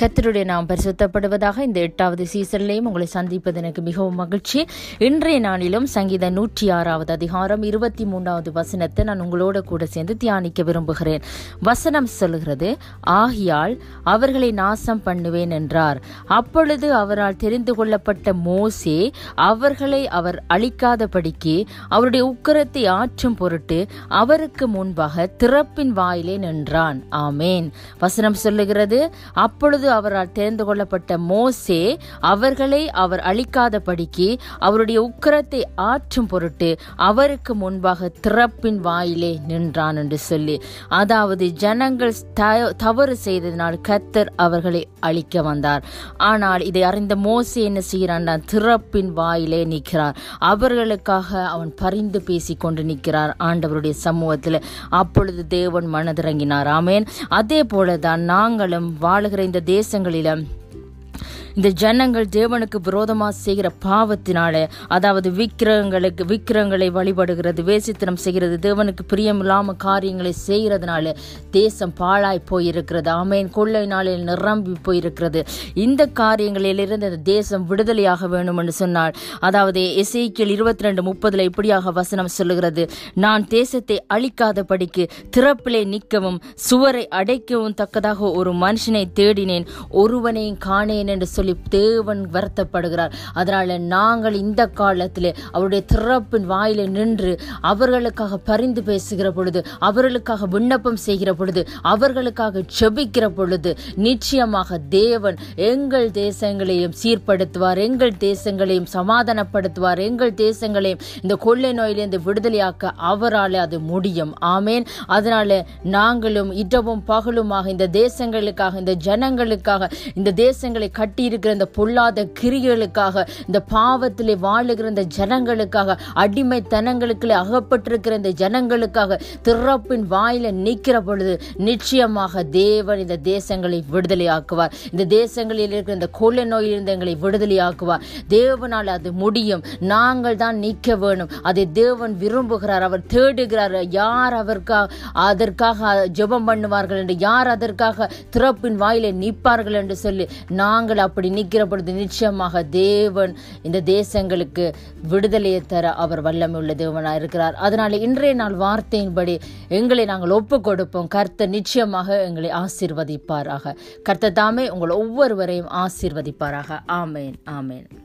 கத்தருடைய நாம் பரிசுத்தப்படுவதாக இந்த எட்டாவது சீசன்லேயும் உங்களை சந்திப்பது எனக்கு மிகவும் மகிழ்ச்சி. இன்றைய நாளிலும் சங்கீத நூற்றி ஆறாவது அதிகாரம் இருபத்தி மூன்றாவது வசனத்தை நான் உங்களோட கூட சேர்ந்து தியானிக்க விரும்புகிறேன். வசனம் சொல்லுகிறது ஆகியால் அவர்களை நாசம் பண்ணுவேன் என்றார். அப்பொழுது அவரால் தெரிந்து கொள்ளப்பட்ட மோசே அவர்களை அவர் அழிக்காதபடிக்கு அவருடைய உக்கரத்தை ஆற்றும் பொருட்டு அவருக்கு முன்பாக திறப்பின் வாயிலே நின்றான். ஆமேன். வசனம் சொல்லுகிறது அப்பொழுது அவரால் தெரிந்து கொள்ளப்பட்ட மோசே அவர்களை அவர் அழிக்காதபடிக்கு அவருடைய உக்கரத்தை ஆற்றும் பொருட்டு அவருக்கு முன்பாக திறப்பின் வாயிலே நின்றான் என்று சொல்லி அதாவது ஜனங்கள் தவறு செய்ததினால் கத்தர் அவர்களை அழிக்க வந்தார். ஆனால் இதை அறிந்த மோசே என்ன செய்கிறான்? திறப்பின் வாயிலே நிற்கிறார். அவர்களுக்காக அவன் பரிந்து பேசி கொண்டு நிற்கிறார் ஆண்டவருடைய சமூகத்தில். அப்பொழுது தேவன் மனதிறங்கினார். ஆமேன். அதே போலதான் நாங்களும் வாழுகிற இந்த தேசங்களிலும் இந்த ஜனங்கள் தேவனுக்கு விரோதமாக செய்கிற பாவத்தினால அதாவது விக்கிரகங்களுக்கு விக்கிரகங்களை வழிபடுகிறது வேசித்தனம் செய்கிறது தேவனுக்கு பிரியமில்லாம காரியங்களை செய்கிறதுனால தேசம் பாழாய் போயிருக்கிறது. ஆமேன். கொள்ளை நாளில் நிரம்பி போயிருக்கிறது. இந்த காரியங்களிலிருந்து இந்த தேசம் விடுதலையாக வேண்டும் என்று சொன்னாள் அதாவது இசைக்கில் இருபத்தி ரெண்டு முப்பதுல இப்படியாக வசனம் சொல்லுகிறது. நான் தேசத்தை அழிக்காதபடிக்கு திறப்பிலே நிற்கவும் சுவரை அடைக்கவும் தக்கதாக ஒரு மனுஷனை தேடினேன் ஒருவனையும் காணேன் என்று சொல்லி தேவன் வருத்தப்படுகிறார். அதனால நாங்கள் இந்த காலத்தில் அவருடைய திறப்பின் வாயில நின்று அவர்களுக்காக பரிந்து பேசுகிற பொழுது அவர்களுக்காக விண்ணப்பம் செய்கிற பொழுது அவர்களுக்காக செபிக்கிற பொழுது நிச்சயமாக தேவன் எங்கள் தேசங்களையும் சீர்படுத்துவார் எங்கள் தேசங்களையும் சமாதானப்படுத்துவார் எங்கள் தேசங்களையும் இந்த கொள்ளை நோயிலிருந்து விடுதலையாக்க அவரால் அது முடியும். ஆமேன். அதனால நாங்களும் இடவும் பகலுமாக இந்த தேசங்களுக்காக இந்த ஜனங்களுக்காக இந்த தேசங்களை கட்டியிருக்கிற இந்த பொல்லாத கிரிகளுக்காக இந்த பாவத்திலே வாழுகிற இந்த ஜனங்களுக்காக அடிமைத்தனங்களுக்குள்ளே அகப்பட்டிருக்கிற இந்த ஜனங்களுக்காக திறப்பின் வாயில நிற்கிற பொழுது நிச்சயமாக தேவன் இந்த தேசங்களை விடுதலையாக்குவார். இந்த தேசங்களில் இருக்கிற இந்த கொள்ளை நோயிலிருந்து எங்களை விடுதலையாக்குவார். தேவனால் அது முடியும். நாங்கள் தான் நிற்க வேணும். அதை தேவன் விரும்புகிறார். அவர் தேடுகிறார். யார் அவருக்காக அதற்காக ஜெபம் பண்ணுவார்கள் என்று யார் அதற்காக திறப்பின் வாயிலை நிற்பார்கள் என்று சொல்லி நாங்கள் அப்படி அப்படி நிற்கிற பொழுது நிச்சயமாக தேவன் இந்த தேசங்களுக்கு விடுதலையை தர அவர் வல்லமை உள்ள தேவனாக இருக்கிறார். அதனால இன்றைய நாள் வார்த்தையின்படி எங்களை நாங்கள் ஒப்பு கொடுப்போம் கர்த்த நிச்சயமாக எங்களை ஆசீர்வதிப்பாராக. கர்த்தர் தாமே உங்கள் ஒவ்வொருவரையும் ஆசிர்வதிப்பாராக. ஆமேன் ஆமேன்.